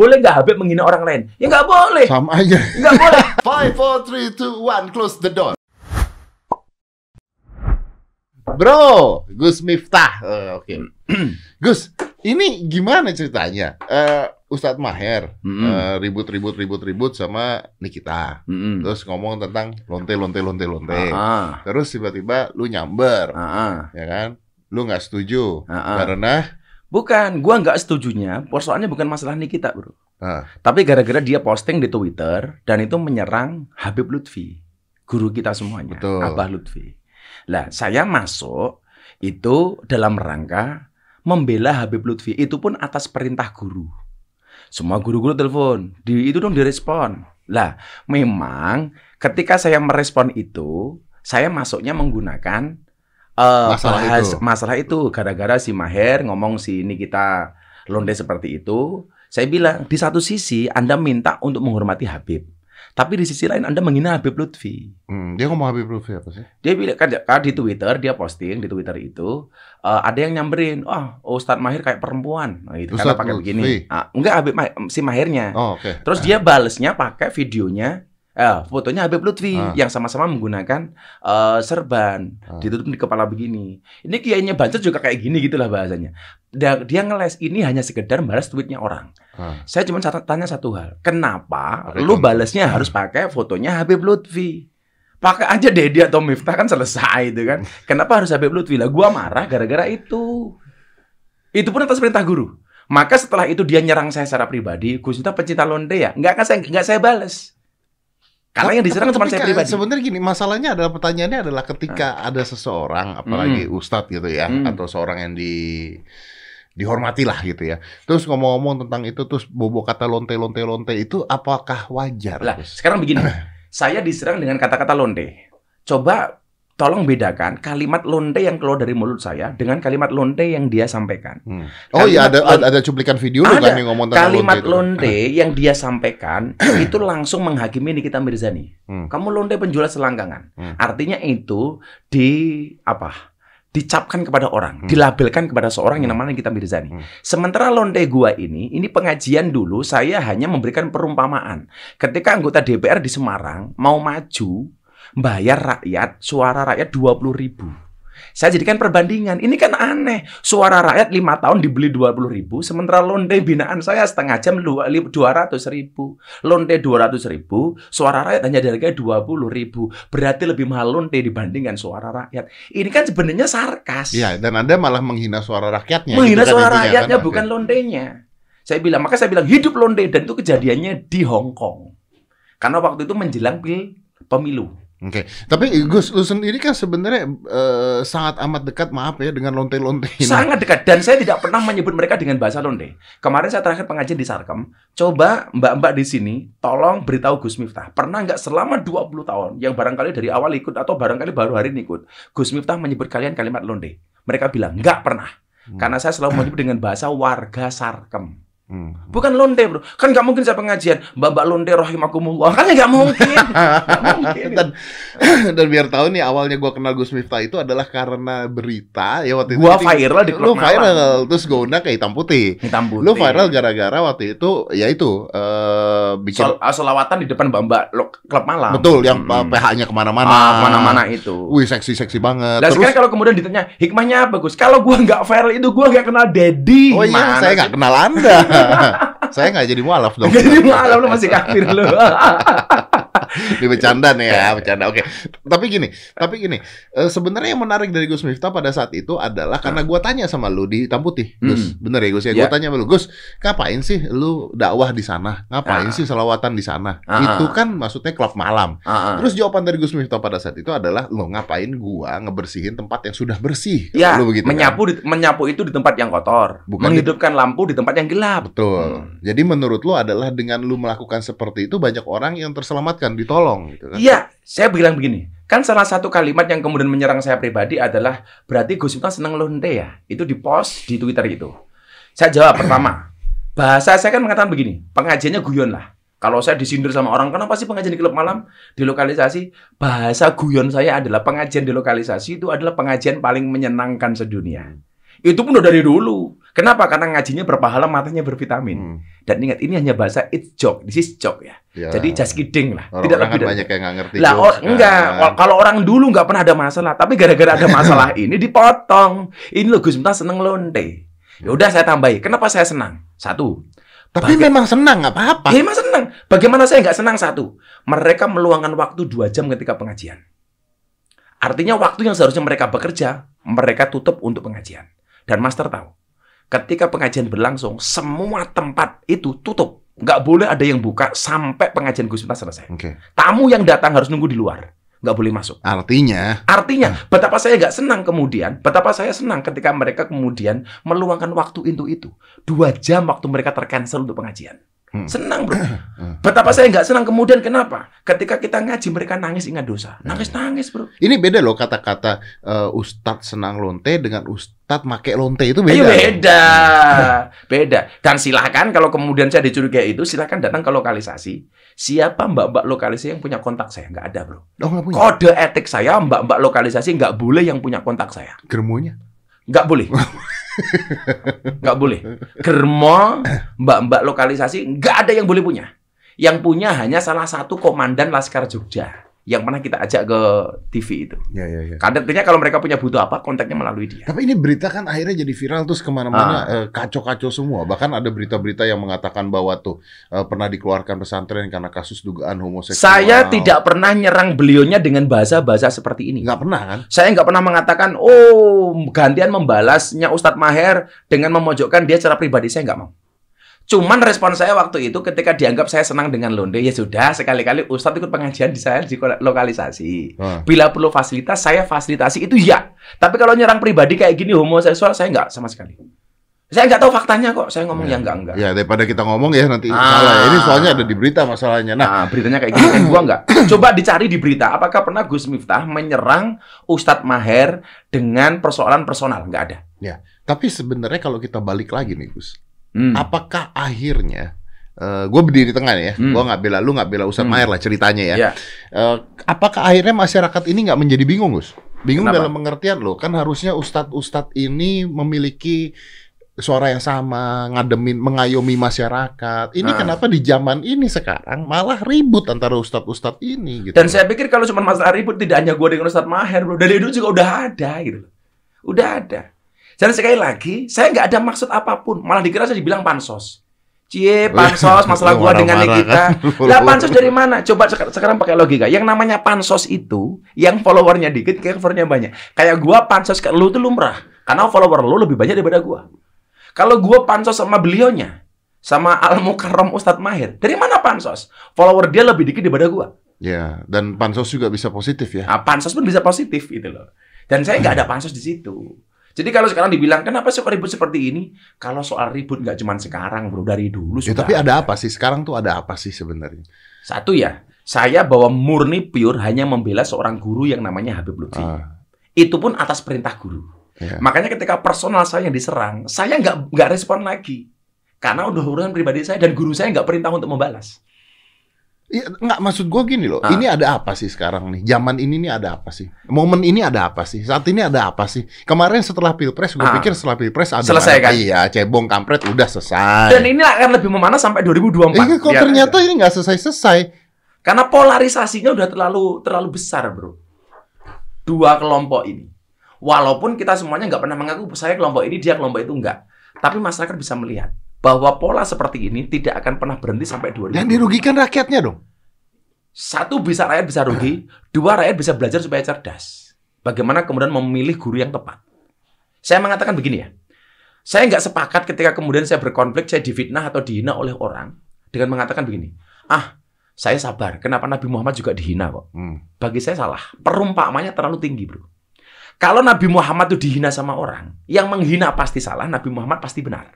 boleh nggak Habib menghina orang lain? Ya nggak boleh. Sama aja. Nggak boleh. Five, four, three, two, one, close the door. Bro, Gus Miftah. Eh, Oke. Gus, ini gimana ceritanya? Eh, Ustadz Maher Mm-mm. eh, ribut-ribut ribut-ribut sama Nikita. Mm-mm. Terus ngomong tentang lonte lonte lonte lonte. Ah, Terus tiba-tiba lu nyamber, ah, ya kan? Lu nggak setuju ah. karena Bukan, gua nggak setujunya. Persoalannya bukan masalah Nikita, bro. Ah. Tapi gara-gara dia posting di Twitter dan itu menyerang Habib Lutfi, guru kita semuanya, Betul. Abah Lutfi. Lah, saya masuk itu dalam rangka membela Habib Lutfi. Itu pun atas perintah guru. Semua guru-guru telepon, di itu dong direspon. Lah, memang ketika saya merespon itu, saya masuknya menggunakan eh, Masalah bahas itu. masalah itu gara-gara si Maher ngomong si ini kita londe seperti itu. Saya bilang di satu sisi Anda minta untuk menghormati Habib, tapi di sisi lain Anda menghina Habib Lutfi. hmm, dia ngomong Habib Lutfi apa sih? Dia bilang kan, kan di Twitter dia posting di Twitter itu eh, ada yang nyamberin, oh Ustadz Mahir kayak perempuan, nah, itu karena Ustadz pakai Lutfi. begini. Ah, enggak Habib Ma- si Mahirnya. Oh, oke. Terus dia balesnya pakai videonya, eh, fotonya Habib Lutfi Ah. yang sama-sama menggunakan eh, serban Ah. ditutup di kepala begini. Ini kiainya Banser juga kayak gini gitulah bahasanya. Dia, dia ngeles ini hanya sekedar balas tweetnya orang. Ah. Saya cuma tanya satu hal, kenapa Pakai lu contoh. balesnya harus pakai fotonya Habib Lutfi? Pakai aja Dedi atau Miftah kan selesai itu kan. Kenapa harus Habib Lutfi? Lah gua marah gara-gara itu. Itu pun atas perintah guru. Maka setelah itu dia nyerang saya secara pribadi, Gus Miftah pecinta londe ya? Enggak kan saya enggak saya bales. Karena yang diserang cuma saya pribadi. Sebenarnya gini, masalahnya adalah pertanyaannya adalah ketika ada seseorang, apalagi ustadz gitu ya, Hmm. atau seorang yang di dihormati lah gitu ya. Terus ngomong-ngomong tentang itu, terus bobo kata lonte lonte lonte itu apakah wajar? Lah, sekarang begini. saya diserang dengan kata-kata londe. Coba tolong bedakan kalimat londe yang keluar dari mulut saya dengan kalimat londe yang dia sampaikan. Hmm. Oh iya ada, ada ada cuplikan video Ada. kan yang ngomong tentang Kalimat lonte itu. londe yang dia sampaikan itu langsung menghakimi Nikita Mirzani. Hmm. Kamu londe penjual selangkangan. Hmm. Artinya itu di apa? Dicapkan kepada orang, Hmm. dilabelkan kepada seorang yang namanya Nikita Mirzani. Hmm. Sementara londe gua ini, ini pengajian dulu saya hanya memberikan perumpamaan. Ketika anggota DPR di Semarang mau maju, bayar rakyat, suara rakyat 20 ribu. Saya jadikan perbandingan. Ini kan aneh. Suara rakyat lima tahun dibeli 20 ribu, sementara londe binaan saya setengah jam lu- li- 200 ribu. Londe 200 ribu, suara rakyat hanya dihargai 20 ribu. Berarti lebih mahal londe dibandingkan suara rakyat. Ini kan sebenarnya sarkas. Iya, dan Anda malah menghina suara rakyatnya. menghina gitu kan suara intinya, rakyatnya kan? bukan londenya. Saya bilang, maka saya bilang hidup londe dan itu kejadiannya di Hong Kong. Karena waktu itu menjelang pil pemilu. Oke, tapi Gus, lu sendiri kan sebenarnya eh, sangat amat dekat, maaf ya, dengan lonte-lonte ini. Sangat dekat dan saya tidak pernah menyebut mereka dengan bahasa londe. Kemarin saya terakhir pengajian di Sarkem. Coba mbak-mbak di sini tolong beritahu Gus Miftah, pernah nggak selama 20 tahun yang barangkali dari awal ikut atau barangkali baru hari ini ikut, Gus Miftah menyebut kalian kalimat londe. Mereka bilang nggak pernah. Hmm. Karena saya selalu menyebut dengan bahasa warga Sarkem. Hmm. Bukan londe, bro. Kan nggak mungkin saya pengajian. Mbak-mbak londe rahimakumullah. Kan nggak mungkin. Nggak mungkin. dan dan biar tahu nih awalnya gua kenal Gus Miftah itu adalah karena berita ya waktu Gua itu viral di lu klub viral malam. terus gua undang ke hitam putih Hitam putih. lu viral gara-gara waktu itu ya itu bikin Sol- ah, solawatan di depan mbak-mbak lo- klub malam. betul yang Mm-mm. PH-nya ke mana-mana Ah, mana-mana itu. wih seksi-seksi banget Lah terus sekarang kalau kemudian ditanya hikmahnya apa Gus? Kalau gua nggak viral itu gua nggak kenal Dedi. oh iya saya nggak kenal anda saya nggak jadi mualaf dong Jadi malam lu masih kafir lu. di bercanda nih ya bercanda oke tapi gini tapi gini eh, sebenarnya yang menarik dari Gus Miftah pada saat itu adalah karena gua tanya sama lu di hitam putih Gus Hmm. bener ya Gus ya gua tanya sama lu Gus ngapain sih lu dakwah di sana ngapain Ah. sih selawatan di sana Ah. itu kan maksudnya klub malam Ah, terus jawaban dari Gus Miftah pada saat itu adalah lo ngapain gua ngebersihin tempat yang sudah bersih Ya, Lu begitu kan? menyapu di, menyapu itu di tempat yang kotor, Bukan menghidupkan lampu di tempat yang gelap. Betul. Hmm. Jadi menurut lu adalah dengan lu melakukan seperti itu banyak orang yang terselamatkan, ditolong gitu kan. Iya, saya bilang begini. Kan salah satu kalimat yang kemudian menyerang saya pribadi adalah berarti Gus Miftah seneng londe ya. Itu di post di Twitter itu. Saya jawab pertama. Bahasa saya kan mengatakan begini, pengajiannya guyon lah. Kalau saya disindir sama orang, kenapa sih pengajian di klub malam, di lokalisasi? Bahasa guyon saya adalah pengajian di lokalisasi itu adalah pengajian paling menyenangkan sedunia. Itu pun udah dari dulu. Kenapa? Karena ngajinya berpahala, matanya bervitamin. Hmm. Dan ingat, ini hanya bahasa it's joke, this is joke ya. Ya. Jadi just kidding lah. Orang, Tidak orang lebih kan banyak yang nggak ngerti. Lah, or, kan. enggak. Wal- Kalau orang dulu nggak pernah ada masalah, tapi gara-gara ada masalah ini dipotong. Ini loh Gus Miftah seneng lonte. Ya udah saya tambahi. Kenapa saya senang? Satu. Tapi Baga- memang senang nggak apa-apa. Ya emang senang. Bagaimana saya nggak senang? Satu. Mereka meluangkan waktu dua jam ketika pengajian. Artinya waktu yang seharusnya mereka bekerja, mereka tutup untuk pengajian. Dan Master tahu, ketika pengajian berlangsung, semua tempat itu tutup. Nggak boleh ada yang buka sampai pengajian Gus Miftah selesai. Oke. Tamu yang datang harus nunggu di luar. Nggak boleh masuk. Artinya, Artinya, betapa saya nggak senang kemudian, betapa saya senang ketika mereka kemudian meluangkan waktu itu itu. Dua jam waktu mereka tercancel untuk pengajian. Hmm. Senang bro. Betapa saya nggak senang kemudian kenapa? Ketika kita ngaji mereka nangis ingat dosa. Nangis-nangis bro. ini beda loh kata-kata eh, Ustadz senang lonte dengan Ustadz make lonte itu beda. Ayo loh. beda. Beda. Dan silakan kalau kemudian saya dicurigai itu, silakan datang ke lokalisasi. Siapa mbak-mbak lokalisasi yang punya kontak saya? Nggak ada bro. Oh nggak punya. Kode etik saya, mbak-mbak lokalisasi nggak boleh yang punya kontak saya. Germonya. Nggak boleh. Nggak boleh. Germo, mbak-mbak lokalisasi, nggak ada yang boleh punya. Yang punya hanya salah satu komandan Laskar Jogja. Yang pernah kita ajak ke TV itu. Ya ya ya. Artinya kalau mereka punya butuh apa, kontaknya melalui dia. Tapi ini berita kan akhirnya jadi viral terus ke mana-mana eh, kacau-kacau semua. Bahkan ada berita-berita yang mengatakan bahwa tuh eh, pernah dikeluarkan pesantren karena kasus dugaan homoseksual. Saya tidak pernah nyerang beliaunya dengan bahasa-bahasa seperti ini. nggak pernah kan? Saya nggak pernah mengatakan, oh gantian membalasnya Ustadz Maher dengan memojokkan dia secara pribadi. Saya nggak mau. Cuman respon saya waktu itu ketika dianggap saya senang dengan londe, ya sudah sekali-kali Ustadz ikut pengajian di saya di lokalisasi. Ah. Bila perlu fasilitas, saya fasilitasi itu ya. Tapi kalau nyerang pribadi kayak gini homoseksual, saya nggak sama sekali. Saya nggak tahu faktanya kok. Saya ngomong Ya. yang enggak enggak. Ya daripada kita ngomong ya nanti Ah. salah ya. Ini soalnya ada di berita masalahnya. Nah, Nah, beritanya kayak gini kan gua enggak. Coba dicari di berita, apakah pernah Gus Miftah menyerang Ustadz Maher dengan persoalan personal? Enggak ada. tapi sebenarnya kalau kita balik lagi nih Gus, Hmm. apakah akhirnya gue berdiri di tengah ya, Hmm. gue nggak bela lu nggak bela Ustadz Hmm. Maher lah ceritanya ya. Ya. Eh, apakah akhirnya masyarakat ini nggak menjadi bingung Gus? Bingung Kenapa? dalam pengertian loh, kan harusnya Ustadz-Ustadz ini memiliki suara yang sama, ngademin, mengayomi masyarakat. Ini Ah. kenapa di zaman ini sekarang malah ribut antara Ustadz-Ustadz ini gitu? Dan saya pikir kalau cuma masalah ribut tidak hanya gua dengan Ustadz Maher, bro. Dari dulu juga udah ada gitu. loh. Udah ada. Dan sekali lagi, saya nggak ada maksud apa pun. Malah dikira saya dibilang pansos. Cie, pansos, masalah gua dengan Marah-marah kita. kan. Lah pansos dari mana? Coba sek- sekarang pakai logika. Yang namanya pansos itu, yang followernya dikit, kayak followernya banyak. Kayak gua pansos ke lu tuh lumrah. Karena follower lu lebih banyak daripada gua. Kalau gua pansos sama beliaunya, sama Al Mukarram Ustadz Mahir, dari mana pansos? Follower dia lebih dikit daripada gua. Ya, dan pansos juga bisa positif ya. Nah, pansos pun bisa positif gitu loh. Dan saya nggak ada pansos di situ. Jadi kalau sekarang dibilang kenapa suka ribut seperti ini? Kalau soal ribut nggak cuma sekarang bro, dari dulu Ya, sudah. tapi ada apa sih sekarang tuh ada apa sih sebenarnya? Satu ya, saya bahwa murni pure hanya membela seorang guru yang namanya Habib Lutfi. Ah, Itu pun atas perintah guru. ya. Makanya ketika personal saya yang diserang, saya nggak nggak respon lagi. Karena udah urusan pribadi saya dan guru saya nggak perintah untuk membalas. Iya, nggak maksud gue gini loh. Ah. Ini ada apa sih sekarang nih? Zaman ini nih ada apa sih? Momen ini ada apa sih? Saat ini ada apa sih? Kemarin setelah pilpres, gue Ah. pikir setelah pilpres ada Selesai, kan? Iya, cebong kampret udah selesai. Dan ini akan lebih memanas sampai 2024. Eh, kok ternyata aja. ini nggak selesai-selesai. Karena polarisasinya udah terlalu terlalu besar, bro. Dua kelompok ini. Walaupun kita semuanya nggak pernah mengaku saya kelompok ini, dia kelompok itu enggak. Tapi masyarakat bisa melihat bahwa pola seperti ini tidak akan pernah berhenti sampai 2000. Dan dirugikan rakyatnya dong. Satu bisa rakyat bisa rugi, dua rakyat bisa belajar supaya cerdas. Bagaimana kemudian memilih guru yang tepat. Saya mengatakan begini ya. Saya nggak sepakat ketika kemudian saya berkonflik, saya difitnah atau dihina oleh orang dengan mengatakan begini. Ah, saya sabar. Kenapa Nabi Muhammad juga dihina kok? Hmm. Bagi saya salah. Perumpamannya terlalu tinggi, bro. Kalau Nabi Muhammad itu dihina sama orang, yang menghina pasti salah, Nabi Muhammad pasti benar.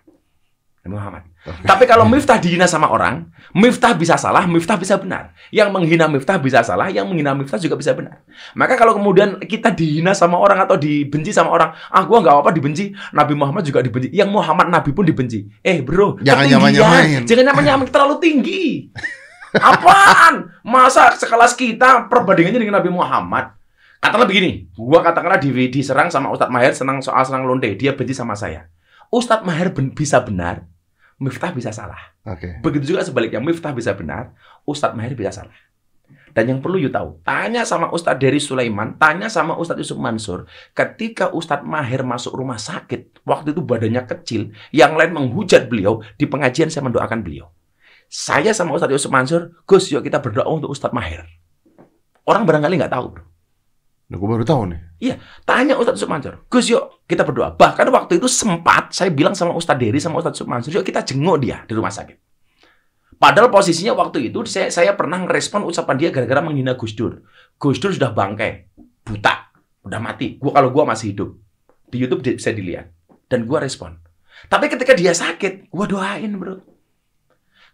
Nabi Muhammad. Tapi kalau Miftah dihina sama orang, Miftah bisa salah, Miftah bisa benar. Yang menghina Miftah bisa salah, yang menghina Miftah juga bisa benar. Maka kalau kemudian kita dihina sama orang atau dibenci sama orang, ah gua nggak apa-apa dibenci, Nabi Muhammad juga dibenci. Yang Muhammad Nabi pun dibenci. Eh bro, Jangan nyamain-nyamain. Jangan nyamain terlalu tinggi. Apaan? Masa sekelas kita perbandingannya dengan Nabi Muhammad? Katakanlah begini, gua katakanlah di, diserang sama Ustadz Maher senang soal senang lonte, dia benci sama saya. Ustadz Maher ben- bisa benar, Miftah bisa salah. Oke. Begitu juga sebaliknya, Miftah bisa benar, Ustadz Maher bisa salah. Dan yang perlu you tahu, tanya sama Ustadz Dery Sulaiman, tanya sama Ustadz Yusuf Mansur, ketika Ustadz Maher masuk rumah sakit, waktu itu badannya kecil, yang lain menghujat beliau, di pengajian saya mendoakan beliau. Saya sama Ustadz Yusuf Mansur, Gus, yuk kita berdoa untuk Ustadz Maher. Orang barangkali nggak tahu, bro. Nah, gue baru tahu nih. Tanya Ustadz Yusuf Mansur, Gus yuk kita berdoa. Bahkan waktu itu sempat saya bilang sama Ustadz Dery sama Ustadz Yusuf Mansur, yuk kita jenguk dia di rumah sakit. Padahal posisinya waktu itu saya, saya pernah ngerespon ucapan dia gara-gara menghina Gus Dur. Gus Dur sudah bangkai, buta, udah mati. Gua kalau gua masih hidup. Di YouTube bisa dilihat. Dan gua respon. Tapi ketika dia sakit, gua doain, Bro.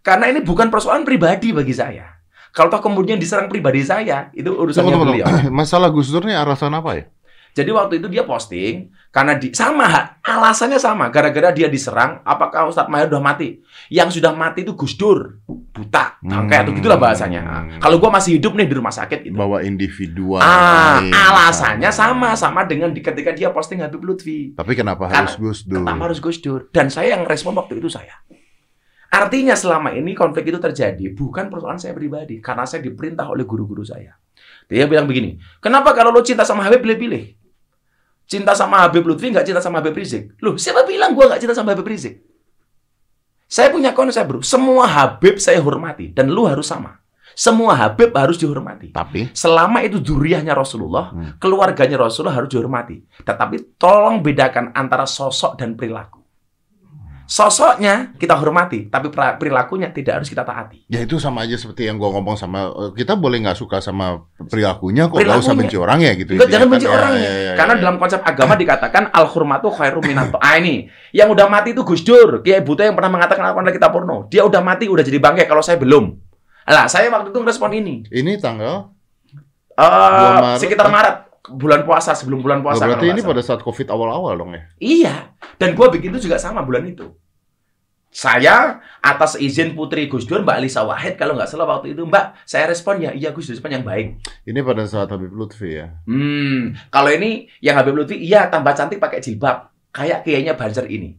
Karena ini bukan persoalan pribadi bagi saya. Kalau toh kemudian diserang pribadi saya, itu urusannya Tunggu, tunggu, beliau. tunggu. Masalah Gus Dur nih alasan apa ya? Jadi waktu itu dia posting karena di sama alasannya sama gara-gara dia diserang apakah Ustadz Maher udah mati yang sudah mati itu Gus Dur buta bangkai atau gitulah bahasanya Nah, Hmm. kalau gua masih hidup nih di rumah sakit gitu Bahwa individual. ah lain, alasannya sama sama dengan di ketika dia posting Habib Lutfi Tapi kenapa harus Gus Dur? kenapa harus Gus Dur dan saya yang respon waktu itu saya artinya selama ini konflik itu terjadi bukan persoalan saya pribadi karena saya diperintah oleh guru-guru saya. Dia bilang begini kenapa kalau lo cinta sama Habib pilih-pilih cinta sama Habib Lutfi nggak cinta sama Habib Rizik? Loh siapa bilang gua nggak cinta sama Habib Rizik? Saya punya konsep bro semua Habib saya hormati dan lu harus sama. Semua Habib harus dihormati. Tapi? Selama itu duriahnya Rasulullah, Hmm. keluarganya Rasulullah harus dihormati. Tetapi tolong bedakan antara sosok dan perilaku. Sosoknya kita hormati, tapi perilakunya tidak harus kita taati. ya itu sama aja seperti yang gua ngomong sama eh, kita boleh nggak suka sama perilakunya kok nggak usah benci orangnya gitu. Enggak, intinya jangan kan. benci Ya, orangnya. ya, ya, Karena ya. dalam konsep agama dikatakan al hurmatu khairum minato. Ah ini, yang udah mati itu Gus Dur. Kiai Buta yang pernah mengatakan aku adalah kita porno. Dia udah mati, udah jadi bangkai kalau saya belum. Lah, saya waktu itu ngerespon ini. ini tanggal Eh, Maret. sekitar Maret, bulan puasa sebelum bulan Oh, puasa. berarti ini pada saat Covid awal-awal dong ya. Iya, dan gua begitu juga sama bulan itu. Saya atas izin Putri Gus Dur, Mbak Alisa Wahid kalau nggak salah waktu itu, Mbak, saya respon ya, iya Gus Dur respon yang baik. Ini pada saat Habib Lutfi ya. Hmm, kalau ini yang Habib Lutfi, iya tambah cantik pakai jilbab, kayak kayaknya Banser ini.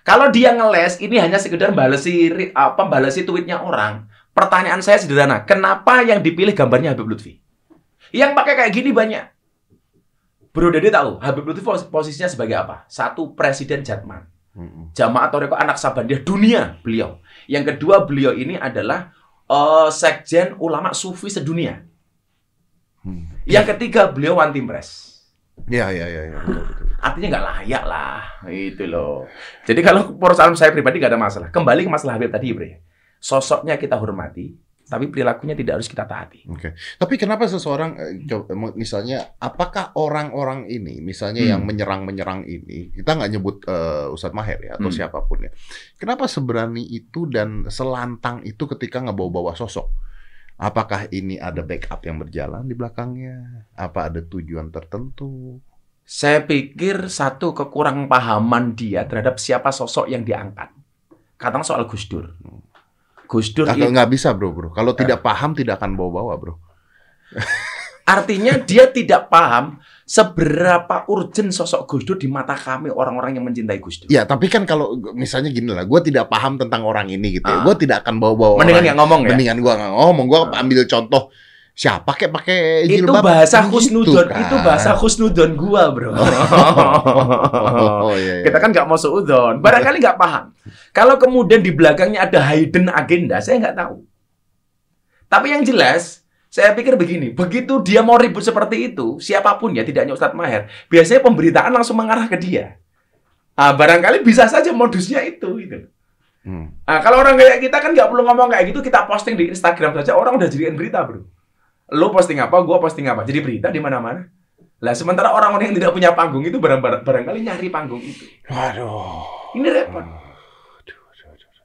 Kalau dia ngeles, ini hanya sekedar balesi apa balesi tweetnya orang. Pertanyaan saya sederhana, kenapa yang dipilih gambarnya Habib Lutfi? Yang pakai kayak gini banyak. Bro Dede tahu, Habib Lutfi pos- posisinya sebagai apa? Satu presiden Jatman. Mm-mm. Jamaah Toreko anak Sabandia dunia beliau. Yang kedua beliau ini adalah eh, sekjen ulama sufi sedunia. Hmm. Yang ketiga beliau one team press. Ya ya ya ya. betul, betul. Artinya nggak layak lah, itu loh. Jadi kalau perusahaan saya pribadi nggak ada masalah. Kembali ke masalah Habib tadi, Bre. Sosoknya kita hormati, tapi perilakunya tidak harus kita taati. Oke. Tapi kenapa seseorang eh, misalnya apakah orang-orang ini misalnya Hmm. yang menyerang-menyerang ini kita nggak nyebut eh, Ustadz Maher ya atau Hmm. siapa pun ya. Kenapa seberani itu dan selantang itu ketika ngebawa-bawa sosok? Apakah ini ada backup yang berjalan di belakangnya? Apa ada tujuan tertentu? Saya pikir satu kekurang pahaman dia terhadap siapa sosok yang diangkat. Katakan soal Gus Dur. Gus Dur itu nggak bisa bro bro. Kalau Eh. tidak paham tidak akan bawa-bawa bro. Artinya dia tidak paham seberapa urgent sosok Gus Dur di mata kami orang-orang yang mencintai Gus Dur. Ya tapi kan kalau misalnya gini lah, gue tidak paham tentang orang ini gitu ya. Ah. Gue tidak akan bawa-bawa Mendingan nggak ngomong ya. Mendingan gua nggak ngomong, gua ambil contoh siapa kayak pakai Itu jilbab bahasa gitu husnudon, kan. itu bahasa husnudon gua, Bro. Oh, iya, iya. Kita kan nggak mau seudon, barangkali nggak paham. Kalau kemudian di belakangnya ada hidden agenda, saya nggak tahu. Tapi yang jelas, saya pikir begini, begitu dia mau ribut seperti itu, siapa pun ya, tidak hanya Ustadz Maher, biasanya pemberitaan langsung mengarah ke dia. Ah, barangkali bisa saja modusnya itu. Gitu. Hmm. Nah, kalau orang kayak kita kan nggak perlu ngomong kayak gitu, kita posting di Instagram saja, orang udah jadikan berita, bro. Lo posting apa, gua posting apa, jadi berita di mana-mana. Lah, sementara orang-orang yang tidak punya panggung itu barang barang- barangkali nyari panggung itu. Waduh. Ini repot.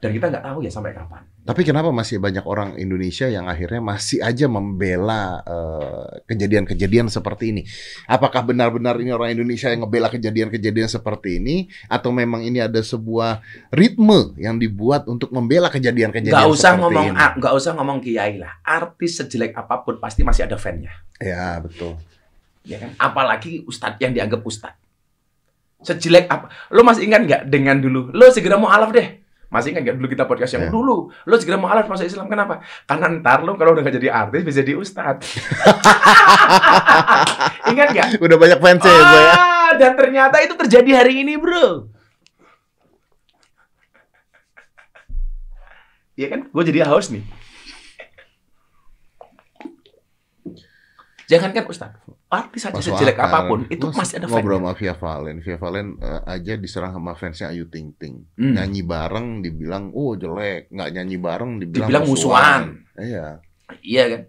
Dan kita nggak tahu ya sampai kapan. Tapi kenapa masih banyak orang Indonesia yang akhirnya masih aja membela eh, kejadian-kejadian seperti ini? Apakah benar-benar ini orang Indonesia yang ngebela kejadian-kejadian seperti ini, atau memang ini ada sebuah ritme yang dibuat untuk membela kejadian-kejadian Nggak usah seperti ngomong, ini? nggak usah ngomong kiai lah. Artis sejelek apa pun pasti masih ada fan-nya. Ya betul. Ya kan? Apalagi ustadz yang dianggap ustadz. Sejelek apa? Lo masih ingat nggak dengan dulu? Lo segera mau alaf deh. Masih ingat nggak dulu kita podcast yang Iya. dulu? Lo segera mau alaf masuk Islam kenapa? Karena ntar lo kalau udah nggak jadi artis bisa jadi ustadz. ingat nggak? Udah banyak fans ya gue ya. Ah, dan ternyata itu terjadi hari ini, bro. Iya kan? Gue jadi haus nih. Jangankan Ustaz, artis Masuk sejelek apa pun, itu Lu masih ada ngobrol sama Via Valen. Via Valen eh, aja diserang sama fansnya Ayu Ting Ting. Hmm. Nyanyi bareng dibilang, oh jelek. Nggak nyanyi bareng dibilang, Dibilang musuhan. Iya. Iya kan?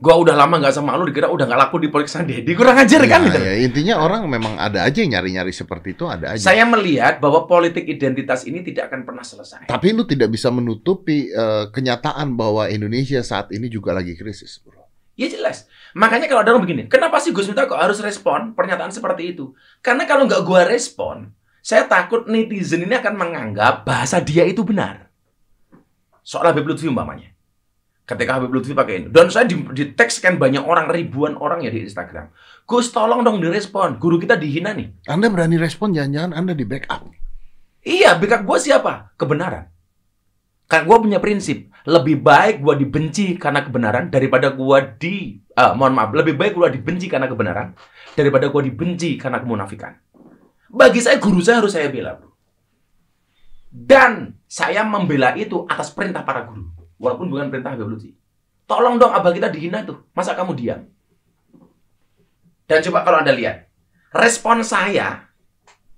Gua udah lama nggak sama lu, dikira udah nggak laku di Polres Dedi. Kurang ajar kan? Iya, gitu. iya. Intinya orang memang ada aja yang nyari-nyari seperti itu, ada aja. Saya melihat bahwa politik identitas ini tidak akan pernah selesai. Tapi lu tidak bisa menutupi eh, kenyataan bahwa Indonesia saat ini juga lagi krisis, bro. Ya jelas. Makanya kalau ada orang begini, kenapa sih Gus Miftah kok harus respon pernyataan seperti itu? Karena kalau nggak gua respon, saya takut netizen ini akan menganggap bahasa dia itu benar. Soal Habib Lutfi umpamanya. Ketika Habib Lutfi pakai ini. Dan saya di, di kan banyak orang, ribuan orang ya di Instagram. Gus tolong dong direspon. Guru kita dihina nih. Anda berani respon, jangan-jangan Anda di backup. Iya, backup gue siapa? Kebenaran. Karena gue punya prinsip, lebih baik gue dibenci karena kebenaran daripada gue di, ah, mohon maaf, lebih baik gue dibenci karena kebenaran daripada gue dibenci karena kemunafikan. Bagi saya guru saya harus saya bela. Dan saya membela itu atas perintah para guru, walaupun bukan perintah Habib Lutfi. Tolong dong abah kita dihina tuh, masa kamu diam? Dan coba kalau anda lihat, respon saya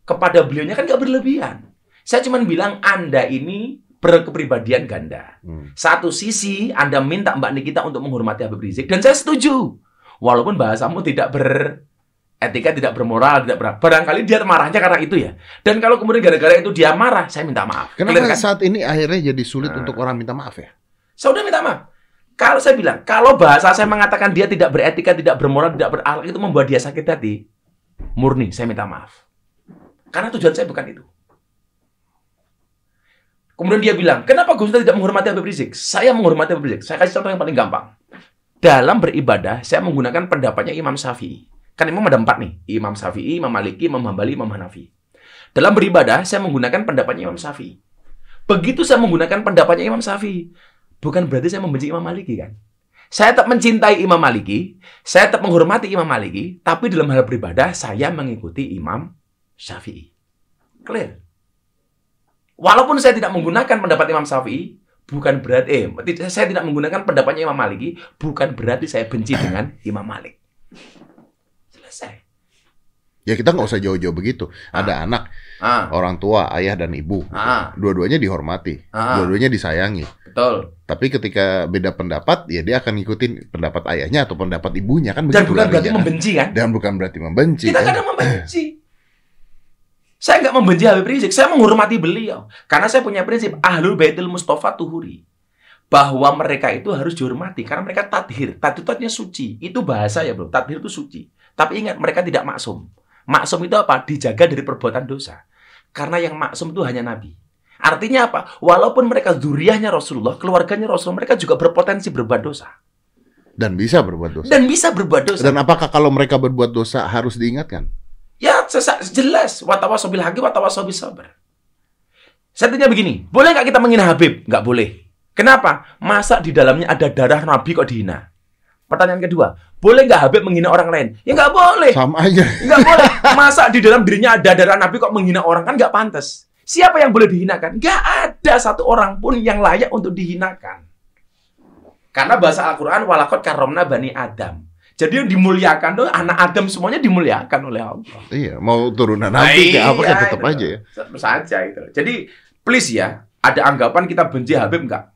kepada beliaunya kan gak berlebihan. Saya cuma bilang Anda ini berkepribadian ganda. Hmm. Satu sisi Anda minta Mbak Nikita untuk menghormati Habib Rizik dan saya setuju. Walaupun bahasamu tidak beretika, tidak bermoral, tidak ber... barangkali dia marahnya karena itu ya. Dan kalau kemudian gara-gara itu dia marah, saya minta maaf. Kenapa Clear kan? saat ini akhirnya jadi sulit Nah. untuk orang minta maaf ya? Saya udah minta maaf. Kalau saya bilang, kalau bahasa saya mengatakan dia tidak beretika, tidak bermoral, tidak berakhlak itu membuat dia sakit hati, murni saya minta maaf. Karena tujuan saya bukan itu. Kemudian dia bilang, kenapa Gus Miftah tidak menghormati Habib Rizik? Saya menghormati Habib Rizik. Saya kasih contoh yang paling gampang. Dalam beribadah, saya menggunakan pendapatnya Imam Syafi'i. Kan imam ada empat nih. Imam Syafi'i, Imam Maliki, Imam Hambali, Imam Hanafi. Dalam beribadah, saya menggunakan pendapatnya Imam Syafi'i. Begitu saya menggunakan pendapatnya Imam Syafi'i, bukan berarti saya membenci Imam Maliki kan? Saya tetap mencintai Imam Maliki, saya tetap menghormati Imam Maliki, tapi dalam hal beribadah saya mengikuti Imam Syafi'i. Clear? Walaupun saya tidak menggunakan pendapat Imam Syafi'i, bukan berarti eh saya tidak menggunakan pendapatnya Imam Maliki, bukan berarti saya benci dengan Imam Malik. Selesai. Ya kita nggak usah jauh-jauh begitu. Ada anak, Ah, orang tua, ayah dan ibu. ah, Dua-duanya dihormati, ah, dua-duanya disayangi. betul. Tapi ketika beda pendapat, ya dia akan ngikutin pendapat ayahnya atau pendapat ibunya kan Dan bukan berarti kan? membenci kan? Dan bukan berarti membenci. Kita kan? kadang membenci. Saya nggak membenci Habib Rizik, saya menghormati beliau. Karena saya punya prinsip Ahlul Baitul Mustafa Tuhuri. Bahwa mereka itu harus dihormati karena mereka tadhir. Tadhir itu artinya suci. Itu bahasa ya, Bro. Tadhir itu suci. Tapi ingat, mereka tidak maksum. Maksum itu apa? Dijaga dari perbuatan dosa. Karena yang maksum itu hanya nabi. Artinya apa? Walaupun mereka zuriyahnya Rasulullah, keluarganya Rasulullah, mereka juga berpotensi berbuat dosa. Dan bisa berbuat dosa. Dan bisa berbuat dosa. Dan apakah kalau mereka berbuat dosa harus diingatkan? Ya, sesa- jelas. Watawasobil haki, watawasobil sabar. Saya tanya begini, boleh nggak kita menghina Habib? Nggak boleh. Kenapa? Masa di dalamnya ada darah Nabi kok dihina? Pertanyaan kedua, boleh nggak Habib menghina orang lain? Ya nggak boleh. Sama aja. Nggak boleh. Masa di dalam dirinya ada darah Nabi kok menghina orang? Kan nggak pantas. Siapa yang boleh dihinakan? Nggak ada satu orang pun yang layak untuk dihinakan. Karena bahasa Al-Quran, walakot karomna bani Adam. Jadi yang dimuliakan tuh anak Adam semuanya dimuliakan oleh Allah. Iya, mau turunan Nabi kayak apa Iya, ya tetap itu. aja ya. Tetap saja itu. Jadi please ya, ada anggapan kita benci Habib enggak?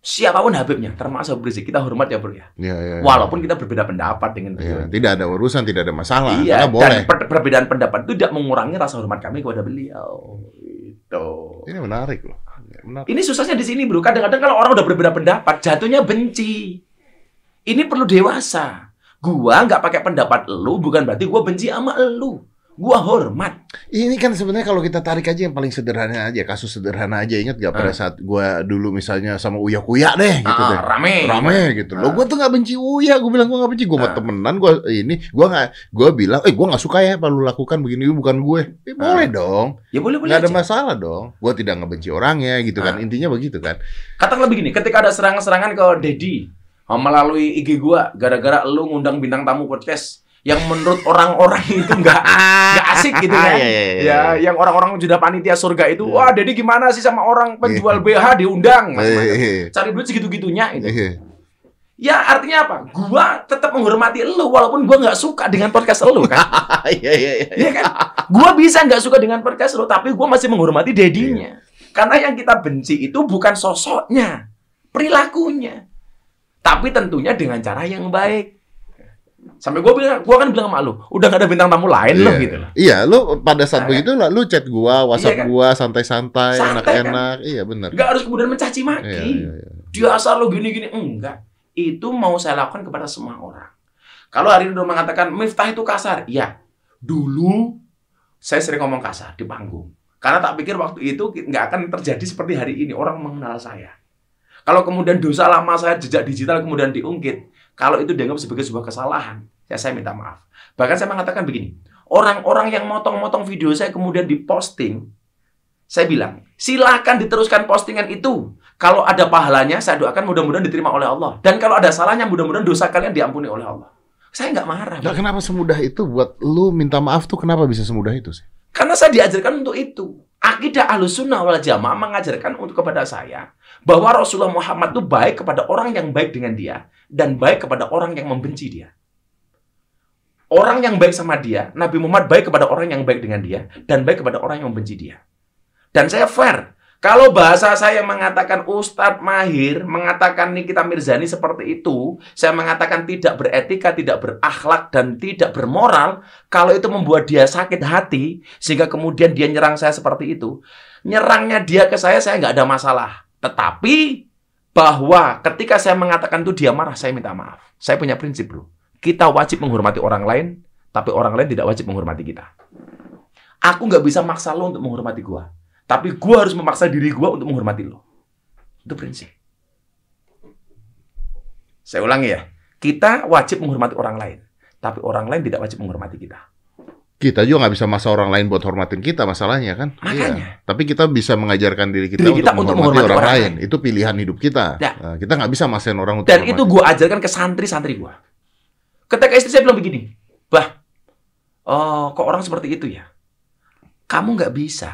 Siapa pun Habibnya, termasuk Rizik, kita hormat ya bro ya. Iya, iya. Walaupun kita berbeda pendapat dengan Iya, beliau. tidak ada urusan, tidak ada masalah. Iya, Karena boleh. dan per- perbedaan pendapat itu tidak mengurangi rasa hormat kami kepada beliau. Itu. Ini menarik loh. Menarik. Ini susahnya di sini bro. Kadang-kadang kalau orang udah berbeda pendapat, jatuhnya benci. Ini perlu dewasa. Gua nggak pakai pendapat lu, bukan berarti gua benci sama lu. Gua hormat. Ini kan sebenarnya kalau kita tarik aja yang paling sederhana aja, kasus sederhana aja. Ingat gak pada Ah. saat gua dulu misalnya sama Uya Kuya deh gitu Ah, deh. rame. Rame gitu. Lo Ah. gua tuh gak benci Uya, gua bilang gua gak benci, gua mau Ah. temenan, gua ini, gua nggak, gua bilang, eh gua nggak suka ya apa lu lakukan begini, bukan gue. Eh, boleh dong, Ya boleh boleh. nggak ada aja. masalah dong. Gua tidak ngebenci orangnya gitu kan, intinya begitu kan. Katakanlah begini, ketika ada serangan-serangan ke Dedi uh, melalui IG gua gara-gara lu ngundang bintang tamu podcast yang menurut orang-orang itu enggak nggak asik gitu kan. Iya, iya, iya, Ya, yang orang-orang sudah panitia surga itu, wah Dedi gimana sih sama orang penjual BH diundang, Cari duit segitu-gitunya itu. Ya artinya apa? Gua tetap menghormati lu walaupun gua nggak suka dengan podcast lu kan. Iya, iya, iya. Iya kan? Gua bisa nggak suka dengan podcast lu, tapi gua masih menghormati dedinya. Karena yang kita benci itu bukan sosoknya, perilakunya. Tapi tentunya dengan cara yang baik. Sampai gua bilang, gua kan bilang sama lu, udah gak ada bintang tamu lain loh Iya. gitu loh. Iya, lu pada saat Nah, begitu lah, lu chat gua, WhatsApp Iya kan? gua, santai-santai, Santai enak-enak. Iya, bener. Gak harus kemudian mencaci maki. Iya, iya, iya. Biasa lo gini-gini. Enggak. Itu mau saya lakukan kepada semua orang. Kalau hari ini udah mengatakan Miftah itu kasar. Ya, dulu saya sering ngomong kasar di panggung. Karena tak pikir waktu itu nggak akan terjadi seperti hari ini. Orang mengenal saya. Kalau kemudian dosa lama saya jejak digital kemudian diungkit. Kalau itu dianggap sebagai sebuah kesalahan, ya saya minta maaf. Bahkan saya mengatakan begini. Orang-orang yang motong-motong video saya kemudian diposting, saya bilang, silakan diteruskan postingan itu. Kalau ada pahalanya, saya doakan mudah-mudahan diterima oleh Allah. Dan kalau ada salahnya, mudah-mudahan dosa kalian diampuni oleh Allah. Saya nggak marah. Nah, kenapa semudah itu buat lu minta maaf tuh kenapa bisa semudah itu sih? Karena saya diajarkan untuk itu. Akidah ahlus sunnah wal jamaah mengajarkan untuk kepada saya bahwa Rasulullah Muhammad itu baik kepada orang yang baik dengan dia dan baik kepada orang yang membenci dia. Orang yang baik sama dia, Nabi Muhammad baik kepada orang yang baik dengan dia dan baik kepada orang yang membenci dia. Dan saya fair. Kalau bahasa saya mengatakan Ustadz Mahir, mengatakan Nikita Mirzani seperti itu, saya mengatakan tidak beretika, tidak berakhlak, dan tidak bermoral, kalau itu membuat dia sakit hati, sehingga kemudian dia nyerang saya seperti itu, nyerangnya dia ke saya, saya nggak ada masalah. Tetapi, bahwa ketika saya mengatakan itu dia marah, saya minta maaf. Saya punya prinsip, bro. Kita wajib menghormati orang lain, tapi orang lain tidak wajib menghormati kita. Aku nggak bisa maksa lo untuk menghormati gua. Tapi gua harus memaksa diri gua untuk menghormati lo. Itu prinsip. Saya ulangi ya. Kita wajib menghormati orang lain. Tapi orang lain tidak wajib menghormati kita. Kita juga nggak bisa maksa orang lain buat hormatin kita masalahnya kan. Makanya. Iya. Tapi kita bisa mengajarkan diri kita, Diri kita untuk, untuk menghormati, menghormati orang, orang lain. Itu pilihan hidup kita. Ya. Nah, kita nggak bisa maksain orang untuk Dan hormati. itu gua ajarkan ke santri-santri gua. Ketika istri saya bilang begini, Bah, oh, kok orang seperti itu ya? Kamu nggak bisa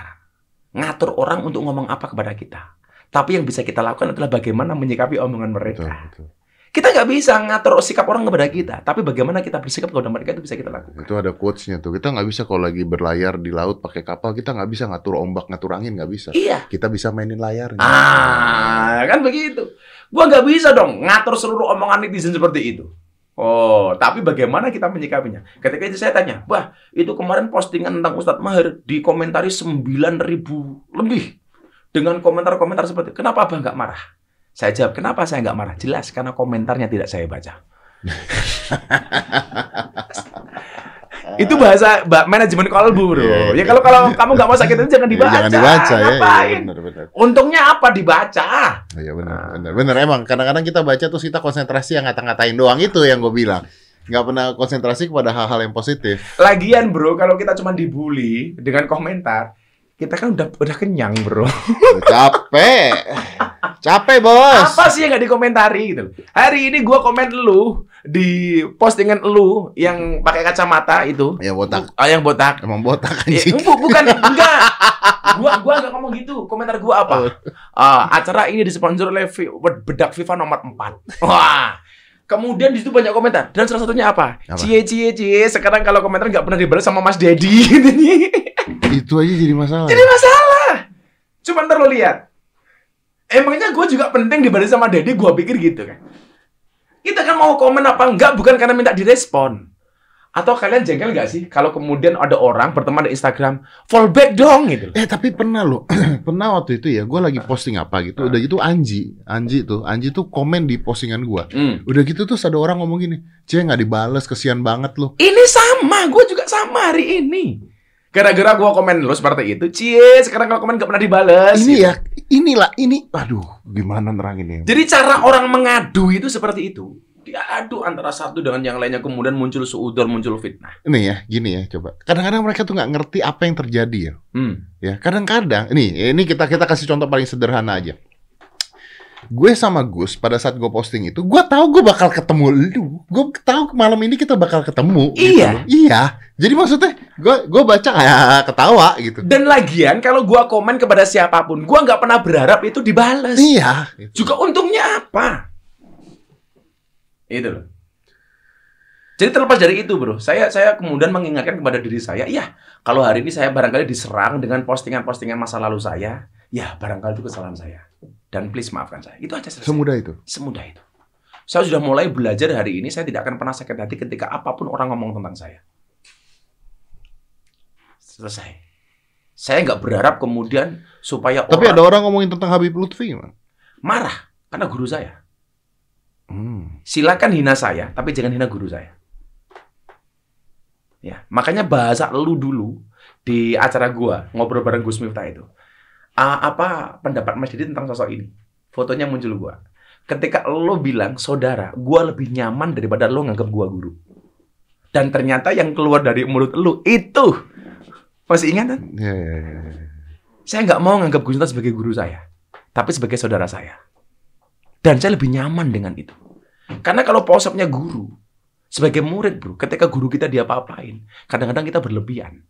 ngatur orang untuk ngomong apa kepada kita. Tapi yang bisa kita lakukan adalah bagaimana menyikapi omongan Betul, mereka. betul. Kita nggak bisa ngatur sikap orang kepada kita, tapi bagaimana kita bersikap kepada mereka itu bisa kita lakukan. Itu ada quotes-nya tuh. Kita nggak bisa kalau lagi berlayar di laut pakai kapal, kita nggak bisa ngatur ombak, ngatur angin, nggak bisa. Iya. Kita bisa mainin layarnya. Ah, kan begitu. Gua nggak bisa dong ngatur seluruh omongan netizen seperti itu. Oh, tapi bagaimana kita menyikapinya? Ketika itu saya tanya, Wah, itu kemarin postingan tentang Ustadz Mahir dikomentari 9.000 lebih. Dengan komentar-komentar seperti itu. Kenapa Abah nggak marah? Saya jawab, kenapa saya nggak marah? Jelas, karena komentarnya tidak saya baca. itu bahasa ba- manajemen kolbu, bro. Iya, iya. Ya kalau kalau kamu nggak mau sakit itu jangan Ya, dibaca. Jangan dibaca ya. Iya, Ngapain? benar, benar. Untungnya apa dibaca? Iya benar, Ah. benar, benar. Emang kadang-kadang kita baca terus kita konsentrasi yang ngata-ngatain doang itu yang gue bilang. Nggak pernah konsentrasi kepada hal-hal yang positif. Lagian bro, kalau kita cuma dibully dengan komentar, kita kan udah udah kenyang bro. Capek, capek bos. Apa sih yang nggak dikomentari gitu? Hari ini gua komen lu di postingan lu yang pakai kacamata itu, Ya botak, ah, yang botak. emang botak Eh, anjing. bu- bukan enggak. Gua gua enggak ngomong gitu. Komentar gua apa? Oh. Ah, acara ini disponsori oleh bedak FIFA nomor 4. Wah. Kemudian di situ banyak komentar dan salah satunya apa? Apa? Cie cie cie. Sekarang kalau komentar nggak pernah dibalas sama Mas Dedi gitu nih. Itu aja jadi masalah. Jadi masalah. Cuma ntar lo lihat. Emangnya gue juga penting dibalas sama Dedi, gue pikir gitu kan. Kita kan mau komen apa enggak bukan karena minta direspon. Atau kalian jengkel nggak sih kalau kemudian ada orang berteman di Instagram, fallback dong gitu. Eh tapi pernah loh, pernah waktu itu ya, gue lagi posting apa gitu, udah gitu Anji, Anji tuh, Anji tuh komen di postingan gue. Hmm. Udah gitu terus ada orang ngomong gini, Cie nggak dibales, kesian banget loh. Ini sama, gue juga sama hari ini. Gara-gara gua komen lo seperti itu, cie, sekarang kalau komen gak pernah dibales. Ini gitu. ya, inilah ini. Aduh, gimana neranginnya? Jadi cara orang mengadu itu seperti itu. Diadu antara satu dengan yang lainnya, kemudian muncul suudon, muncul fitnah. Ini ya, gini ya, coba. Kadang-kadang mereka tuh nggak ngerti apa yang terjadi ya. Hmm. Ya, kadang-kadang. Ini, ini kita kita kasih contoh paling sederhana aja. Gue sama Gus pada saat gue posting itu, gue tahu gue bakal ketemu lu. Gue tahu malam ini kita bakal ketemu. gitu Iya. loh. Iya. Jadi maksudnya, gue gue baca ya ketawa gitu. Dan lagian kalau gua komen kepada siapa pun, gua nggak pernah berharap itu dibales. Iya. Juga untungnya apa? Itu loh. Jadi terlepas dari itu, bro, saya saya kemudian mengingatkan kepada diri saya, ya kalau hari ini saya barangkali diserang dengan postingan-postingan masa lalu saya, ya barangkali itu kesalahan saya. Dan please maafkan saya. Itu aja selesai. Semudah itu. Semudah itu. Saya sudah mulai belajar hari ini, saya tidak akan pernah sakit hati ketika apa pun orang ngomong tentang saya. Selesai. Saya nggak berharap kemudian supaya Tapi orang ada orang ngomongin tentang Habib Lutfi, man. marah karena guru saya. Hmm. Silakan hina saya, tapi jangan hina guru saya. Ya, makanya bahasa lu dulu di acara gua ngobrol bareng Gus Miftah itu. Ah, apa pendapat Mas Didi tentang sosok ini? Fotonya muncul gua. Ketika lo bilang saudara, gua lebih nyaman daripada lo nganggap gua guru. Dan ternyata yang keluar dari mulut lu itu masih ingat kan? Ya, ya, ya, ya. Saya nggak mau nganggap Gus Miftah sebagai guru saya, tapi sebagai saudara saya. Dan saya lebih nyaman dengan itu. Karena kalau konsepnya guru, sebagai murid bro, ketika guru kita diapa-apain, kadang-kadang kita berlebihan.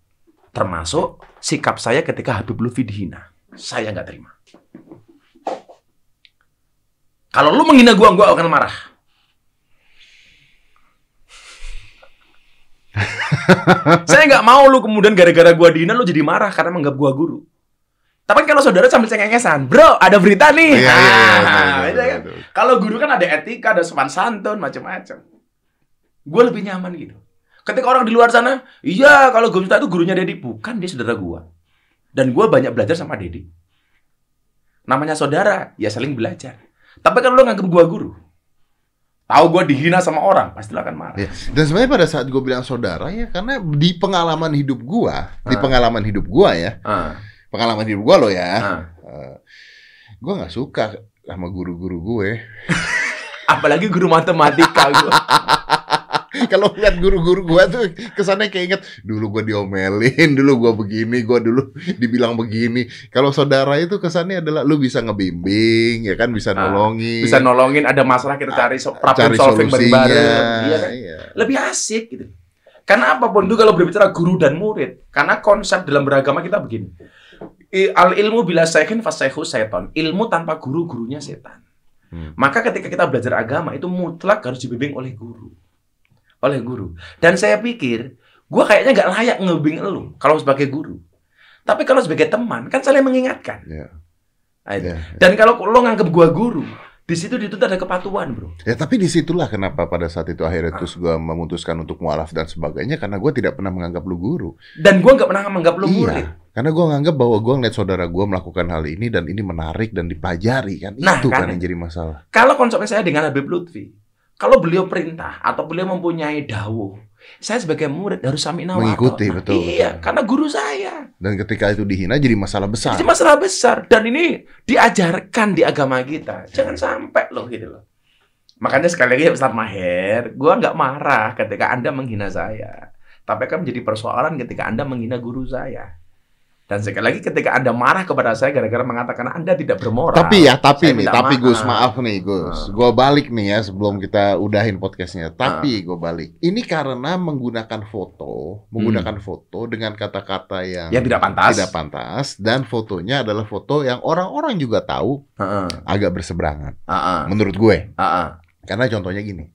Termasuk sikap saya ketika Habib Lutfi dihina. Saya nggak terima. Kalau lu menghina gua, gua akan marah. saya nggak mau lu kemudian gara-gara gua dihina lu jadi marah karena menganggap gua guru. Tapi kalau saudara sambil cengengesan, bro, ada berita nih. Iya, iya, iya, Ah, beda betul, kan? betul. Kalau guru kan ada etika, ada sopan santun, macam-macam. Gue lebih nyaman gitu. Ketika orang di luar sana, iya kalau Miftah itu gurunya Dedi, bukan dia saudara gua. Dan gua banyak belajar sama Dedi. Namanya saudara, ya saling belajar. Tapi kalau lo nganggep gua guru, tahu gua dihina sama orang, pasti lo akan marah. Ya. Dan sebenarnya pada saat gue bilang saudara ya, karena di pengalaman hidup gua, di Ah. pengalaman hidup gua ya, Ah, pengalaman hidup gua loh ya, ah. eh, gue nggak suka sama guru-guru gue. Apalagi guru matematika gua. Kalau lihat guru-guru gua tuh kesannya kayak inget dulu gua diomelin, dulu gua begini, gua dulu dibilang begini. Kalau saudara itu kesannya adalah lu bisa ngebimbing, ya kan bisa Ah, nolongin, Bisa nolongin ada masalah kita cari so- problem cari solving bareng-bareng. Iya kan? Iya. lebih asik gitu. Karena apa pun itu kalau berbicara guru dan murid, karena konsep dalam beragama kita begini. Al ilmu bila syaihin fasaihu seton. Ilmu tanpa guru, gurunya setan. Hmm. Maka ketika kita belajar agama itu mutlak harus dibimbing oleh guru. Oleh guru. Dan saya pikir, gua kayaknya nggak layak ngebimbing lu kalau sebagai guru. Tapi kalau sebagai teman, kan saling mengingatkan. Iya. Nah, itu. Iya. Dan kalau lo nganggap gua guru, di situ dituntut ada kepatuhan, bro. Ya tapi di situlah kenapa pada saat itu Ah. akhirnya terus gue memutuskan untuk mualaf dan sebagainya karena gue tidak pernah menganggap lu guru. Dan gua nggak pernah menganggap murid. iya. Karena gue nganggap bahwa gue ngeliat saudara gue melakukan hal ini dan ini menarik dan dipelajari kan. Nah, itu kan. kan yang jadi masalah. Kalau konsepnya saya dengan Habib Lutfi, kalau beliau perintah atau beliau mempunyai dawuh, saya sebagai murid harus sami'na Mengikuti, ata'na. betul, Iya, betul. karena guru saya. Dan ketika itu dihina jadi masalah besar. Itu masalah besar dan ini diajarkan di agama kita. Jangan sampai loh gitu loh. Makanya sekali lagi Ustaz Maher, gua nggak marah ketika Anda menghina saya. Tapi kan menjadi persoalan ketika Anda menghina guru saya. Dan sekali lagi ketika Anda marah kepada saya gara-gara mengatakan Anda tidak bermoral. Tapi ya, tapi nih, tapi Gus, maaf. maaf nih Gus. Ah. Gue balik nih ya sebelum kita udahin podcastnya. Tapi gue balik. Ini karena menggunakan foto, menggunakan foto dengan kata-kata yang yang tidak pantas. tidak pantas dan fotonya adalah foto yang orang-orang juga tahu Heeh. agak berseberangan. Heeh. Menurut gue. Heeh. Karena contohnya gini.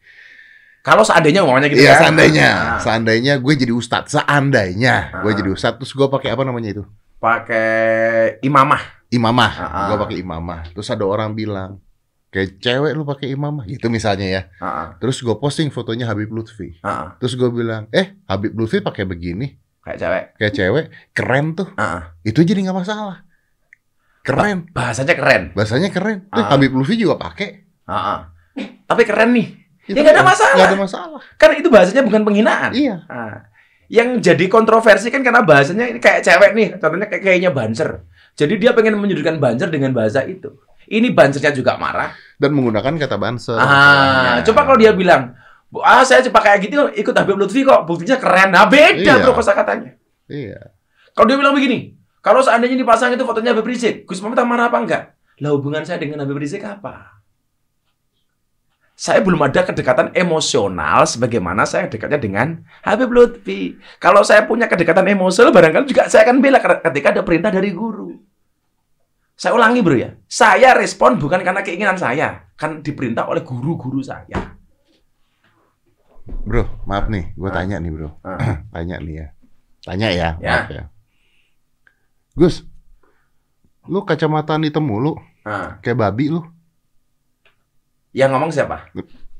Kalau seandainya ngomongnya gitu Iya, ya. seandainya, Nah, seandainya gue jadi ustadz, seandainya gue Ah. jadi ustadz, terus gue pakai apa namanya itu? pakai imamah. Imamah. Ah. Gue pakai imamah. Terus ada orang bilang, kayak cewek lu pakai imamah, gitu misalnya ya. Heeh. Terus gue posting fotonya Habib Lutfi. Heeh. Terus gue bilang, eh Habib Lutfi pakai begini, Kayak cewek. kayak cewek, keren tuh. Heeh. Itu jadi nggak masalah. Keren, Bahasanya keren. bahasanya keren. Tuh, Ah. Habib Lutfi juga pakai. Heeh. Tapi keren nih. Itu Ya, nggak ada masalah. nggak ada masalah. Kan itu bahasanya bukan penghinaan. Iya. Nah, yang jadi kontroversi kan karena bahasanya ini kayak cewek nih, contohnya kayak kayaknya banser. Jadi dia pengen menyudutkan banser dengan bahasa itu. Ini bansernya juga marah. Dan menggunakan kata banser. Ah, masalahnya. coba kalau dia bilang, ah saya coba kayak gitu ikut Habib Lutfi kok, buktinya keren. Nah beda Iya. bro kosakatanya. Iya. Kalau dia bilang begini, kalau seandainya dipasang itu fotonya Habib Rizik, Gus Muhammad marah apa enggak? Lah hubungan saya dengan Habib Rizik apa? Saya belum ada kedekatan emosional sebagaimana saya dekatnya dengan Habib Lutfi. Kalau saya punya kedekatan emosional, barangkali juga saya akan bela ketika ada perintah dari guru. Saya ulangi bro ya, saya respon bukan karena keinginan saya, kan diperintah oleh guru-guru saya. Bro, maaf nih, gue Ah. tanya nih bro. Ah. tanya nih ya. Tanya ya, Ya. maaf ya. Gus, lu kacamata hitam mulu, Nah, kayak babi lu. Yang ngomong siapa?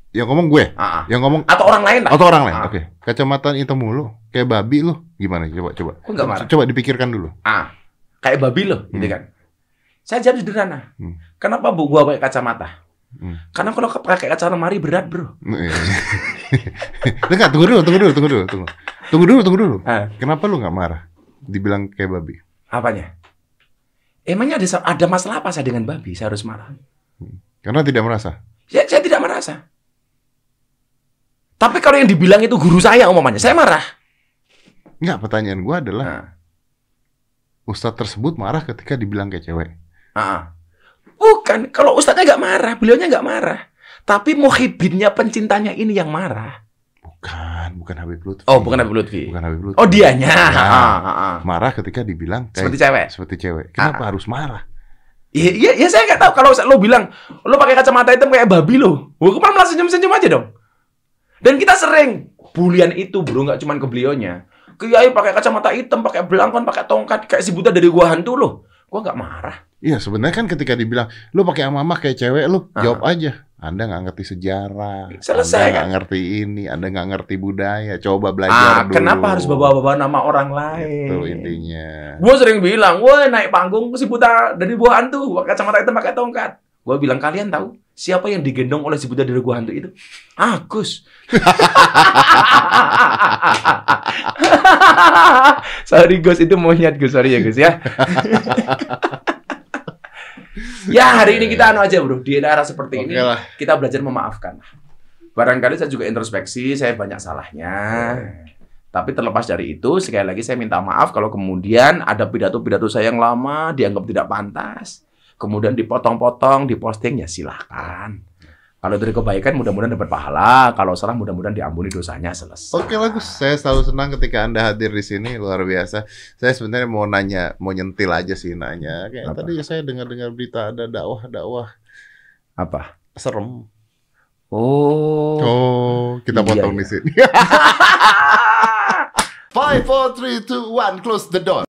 Yang ngomong gue, Ah, ah. yang ngomong Atau orang lain lah? atau orang lain. Ah. Oke, kacamata hitam mulu, kayak babi lu. Gimana? Coba, coba. Kok nggak marah? Coba dipikirkan dulu. Ah, kayak babi loh, gitu Hmm. kan. Saya jawab sederhana. Hmm. Kenapa bu gua pakai kacamata? Hmm. Karena kalau pakai kacamata mari berat, bro. Enggak, tunggu dulu, tunggu dulu, tunggu dulu, tunggu. Tunggu dulu, tunggu dulu. Ah, Kenapa lu nggak marah? Dibilang kayak babi. apanya? Emangnya ada ada masalah apa saya dengan babi? Saya harus marah. Karena tidak merasa. Ya, saya tidak merasa. Tapi kalau yang dibilang itu guru saya umpamanya, saya marah. Enggak, pertanyaan gua adalah Nah, ustadz tersebut marah ketika dibilang kayak cewek. ah. Bukan, kalau ustadznya nggak marah, beliaunya nggak marah. Tapi muhibinnya, pencintanya ini yang marah. Bukan, bukan Habib Lutfi. Oh, bukan Habib Lutfi. Bukan Habib Lutfi. Oh, dianya. Ya. Ah, ah, ah. Marah ketika dibilang kayak Seperti cewek. seperti cewek. Kenapa Ah. harus marah? Iya, iya, iya, saya nggak tahu kalau lo bilang lo pakai kacamata hitam kayak babi lo, gue malah senyum-senyum aja dong. Dan kita sering bulian itu bro, nggak cuma ke beliaunya. Kiai pakai kacamata hitam, pakai belangkon, pakai tongkat, kayak si buta dari gua hantu lo. Gua nggak marah. Iya, sebenarnya kan ketika dibilang lu pakai amamah kayak cewek lu, Ah. jawab aja. Anda nggak ngerti sejarah, Selesai, Anda nggak kan? ngerti ini, Anda nggak ngerti budaya. Coba belajar Ah, dulu. kenapa harus bawa-bawa nama orang lain? Itu intinya. Gue sering bilang, woi naik panggung si buta dari gua hantu, pakai kacamata hitam, pakai tongkat. Gue bilang kalian tahu siapa yang digendong oleh si buta dari gua hantu itu? Agus. sorry Gus, itu monyet Gus, sorry ya Gus ya. ya hari ini kita anu aja bro, di era seperti Oke ini lah. kita belajar memaafkan. Barangkali saya juga introspeksi, saya banyak salahnya. Tapi terlepas dari itu, sekali lagi saya minta maaf kalau kemudian ada pidato-pidato saya yang lama dianggap tidak pantas. Kemudian dipotong-potong, diposting, ya silahkan. Kalau dari kebaikan mudah-mudahan dapat pahala, kalau salah mudah-mudahan diampuni dosanya selesai. Oke lah Gus, saya selalu senang ketika Anda hadir di sini, luar biasa. Saya sebenarnya mau nanya, mau nyentil aja sih nanya. Kayak Apa? tadi saya dengar-dengar berita ada dakwah-dakwah Apa? serem. Oh. Oh, kita Iya, potong iya. di sini. Five, four, three, two, one, close the door.